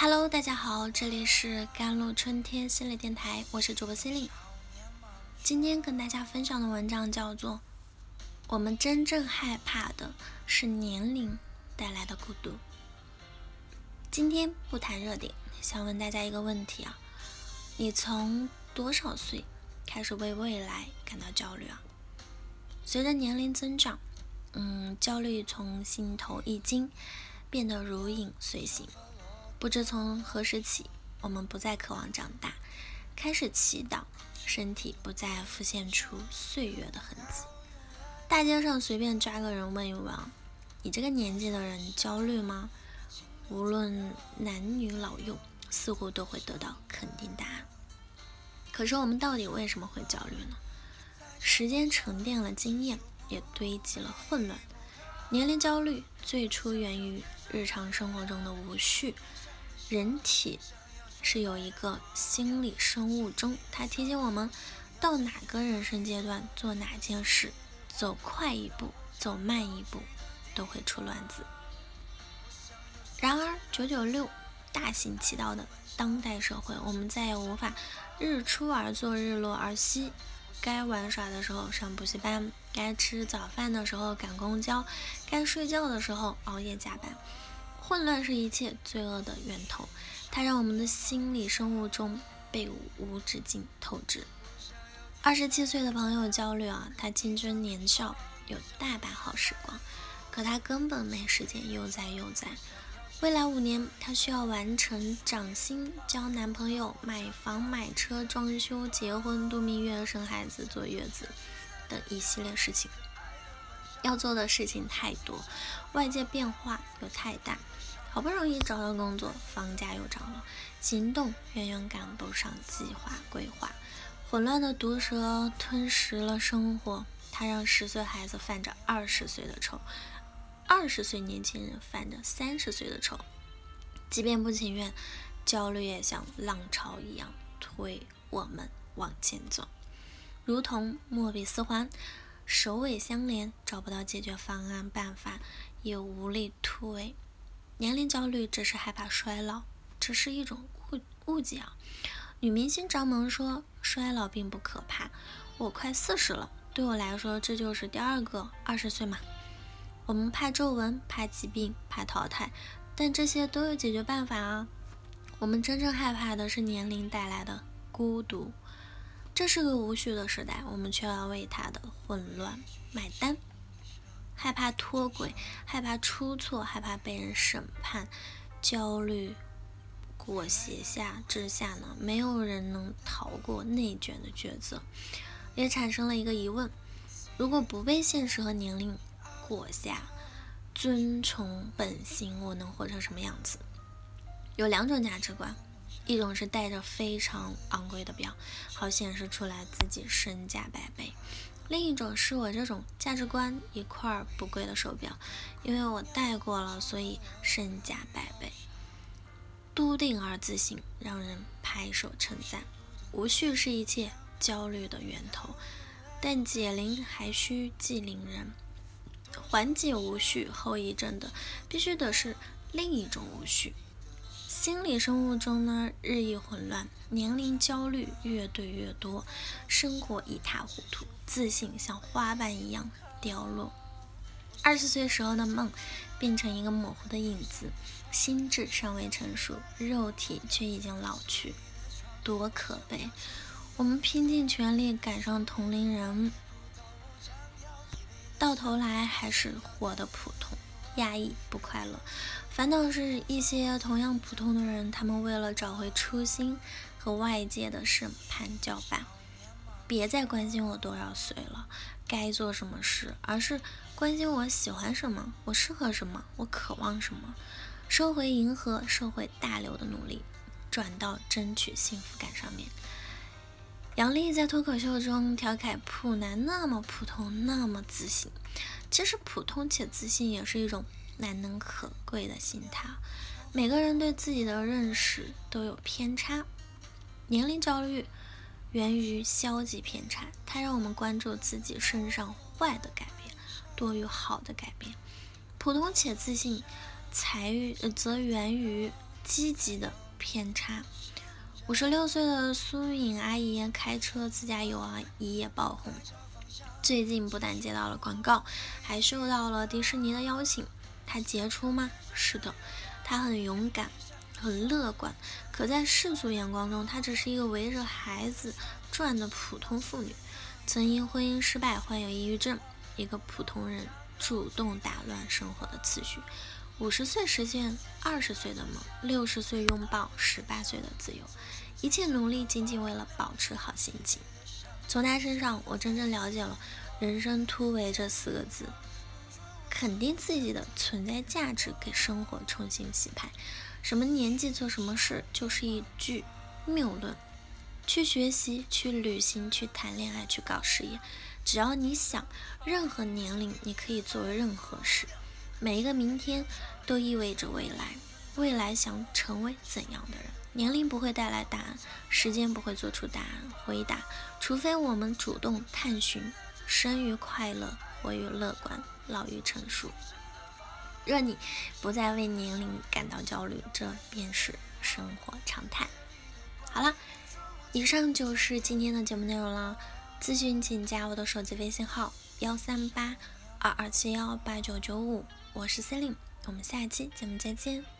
Hello，大家好，这里是甘露春天心理电台，我是主播心灵。今天跟大家分享的文章叫做《我们真正害怕的是年龄带来的孤独》。今天不谈热点，想问大家一个问题啊：你从多少岁开始为未来感到焦虑啊？随着年龄增长，嗯，焦虑从心头一惊，变得如影随形。不知从何时起，我们不再渴望长大，开始祈祷身体不再浮现出岁月的痕迹。大街上随便抓个人问一问，你这个年纪的人焦虑吗？无论男女老幼，似乎都会得到肯定答案。可是我们到底为什么会焦虑呢？时间沉淀了经验，也堆积了混乱。年龄焦虑最初源于日常生活中的无序。人体是有一个心理生物钟，它提醒我们到哪个人生阶段做哪件事，走快一步，走慢一步都会出乱子。然而，九九六大行其道的当代社会，我们再也无法日出而作，日落而息。该玩耍的时候上补习班，该吃早饭的时候赶公交，该睡觉的时候熬夜加班。混乱是一切罪恶的源头，它让我们的心理生物钟被无止境透支。二十七岁的朋友焦虑啊，他青春年少，有大把好时光，可他根本没时间悠哉悠哉。未来五年，他需要完成涨薪、交男朋友、买房买车、装修、结婚、度蜜月、生孩子、坐月子等一系列事情。要做的事情太多，外界变化又太大，好不容易找到工作，房价又涨了，行动远远赶不上计划规划，混乱的毒蛇吞噬了生活，它让十岁孩子犯着二十岁的愁，二十岁年轻人犯着三十岁的愁，即便不情愿，焦虑也像浪潮一样推我们往前走，如同莫比斯环。首尾相连，找不到解决方案办法，也无力突围。年龄焦虑只是害怕衰老，这是一种误误解啊！女明星张萌说：“衰老并不可怕，我快四十了，对我来说这就是第二个二十岁嘛。”我们怕皱纹，怕疾病，怕淘汰，但这些都有解决办法啊！我们真正害怕的是年龄带来的孤独。这是个无序的时代，我们却要为它的混乱买单。害怕脱轨，害怕出错，害怕被人审判，焦虑裹挟下之下呢？没有人能逃过内卷的抉择，也产生了一个疑问：如果不被现实和年龄裹挟，遵从本心，我能活成什么样子？有两种价值观。一种是带着非常昂贵的表，好显示出来自己身价百倍；另一种是我这种价值观，一块儿不贵的手表，因为我戴过了，所以身价百倍。笃定而自信，让人拍手称赞。无序是一切焦虑的源头，但解铃还需系铃人。缓解无序后遗症的，必须得是另一种无序。心理生物钟呢日益混乱，年龄焦虑越对越多，生活一塌糊涂，自信像花瓣一样凋落。二十岁时候的梦变成一个模糊的影子，心智尚未成熟，肉体却已经老去，多可悲！我们拼尽全力赶上同龄人，到头来还是活得普通。压抑不快乐，反倒是一些同样普通的人，他们为了找回初心和外界的审判叫板。别再关心我多少岁了，该做什么事，而是关心我喜欢什么，我适合什么，我渴望什么。收回迎合社会大流的努力，转到争取幸福感上面。杨笠在脱口秀中调侃普男那么普通，那么自信。其实普通且自信也是一种难能可贵的心态。每个人对自己的认识都有偏差，年龄焦虑源于消极偏差，它让我们关注自己身上坏的改变多于好的改变。普通且自信才则源于积极的偏差。五十六岁的苏颖阿姨开车自驾游啊，一夜爆红。最近不但接到了广告，还受到了迪士尼的邀请。她杰出吗？是的，她很勇敢，很乐观。可在世俗眼光中，她只是一个围着孩子转的普通妇女，曾因婚姻失败患有抑郁症。一个普通人主动打乱生活的次序。五十岁实现二十岁的梦，六十岁拥抱十八岁的自由，一切努力仅仅为了保持好心情。从他身上，我真正了解了“人生突围”这四个字，肯定自己的存在价值，给生活重新洗牌。什么年纪做什么事，就是一句谬论。去学习，去旅行，去谈恋爱，去搞事业，只要你想，任何年龄你可以做任何事。每一个明天都意味着未来，未来想成为怎样的人？年龄不会带来答案，时间不会做出答案回答，除非我们主动探寻。生于快乐，活于乐观，老于成熟。若你不再为年龄感到焦虑，这便是生活常态。好了，以上就是今天的节目内容了。咨询请加我的手机微信号：幺三八二二七幺八九九五。我是 Celine，我们下期节目再见。